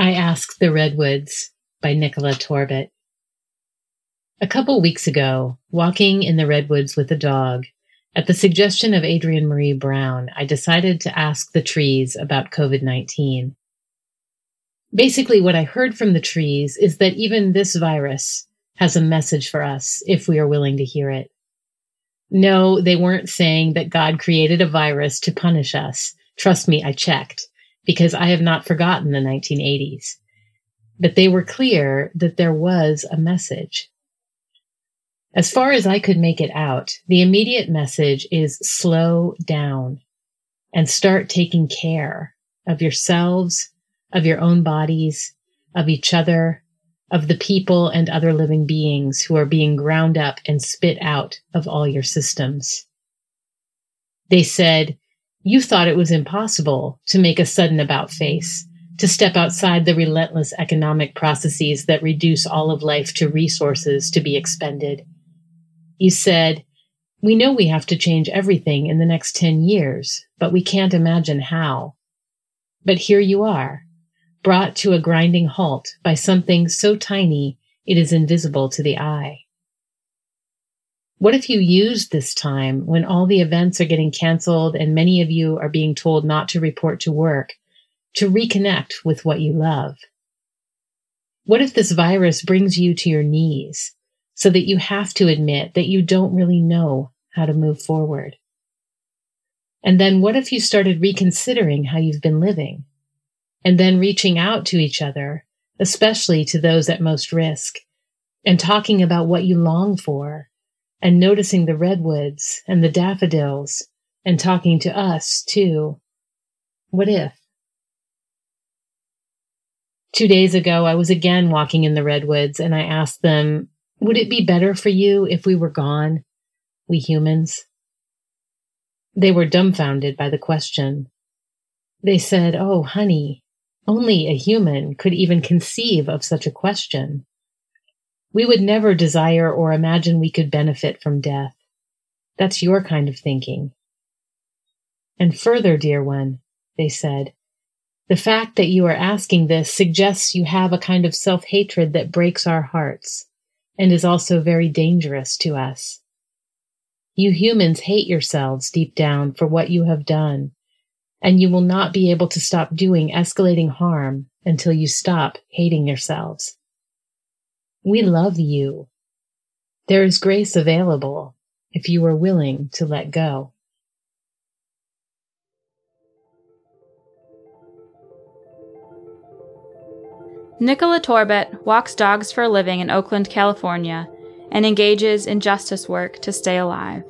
I Ask the Redwoods by Nicola Torbett. A couple weeks ago, walking in the redwoods with a dog, at the suggestion of Adrienne Maree Brown, I decided to ask the trees about COVID 19. Basically, what I heard from the trees is that even this virus has a message for us if we are willing to hear it. No, they weren't saying that God created a virus to punish us. Trust me, I checked because I have not forgotten the 1980s. But they were clear that there was a message. As far as I could make it out, the immediate message is slow down and start taking care of yourselves, of your own bodies, of each other, of the people and other living beings who are being ground up and spit out of all your systems. They said, you thought it was impossible to make a sudden about face, to step outside the relentless economic processes that reduce all of life to resources to be expended. You said, we know we have to change everything in the next 10 years, but we can't imagine how. But here you are, brought to a grinding halt by something so tiny it is invisible to the eye. What if you used this time when all the events are getting canceled and many of you are being told not to report to work to reconnect with what you love? What if this virus brings you to your knees so that you have to admit that you don't really know how to move forward? And then what if you started reconsidering how you've been living and then reaching out to each other, especially to those at most risk and talking about what you long for and noticing the redwoods and the daffodils and talking to us too. What if? Two days ago, I was again walking in the redwoods and I asked them, would it be better for you if we were gone, we humans? They were dumbfounded by the question. They said, Oh, honey, only a human could even conceive of such a question. We would never desire or imagine we could benefit from death. That's your kind of thinking. And further, dear one, they said, the fact that you are asking this suggests you have a kind of self hatred that breaks our hearts and is also very dangerous to us. You humans hate yourselves deep down for what you have done, and you will not be able to stop doing escalating harm until you stop hating yourselves. We love you. There is grace available if you are willing to let go. Nicola Torbett walks dogs for a living in Oakland, California, and engages in justice work to stay alive.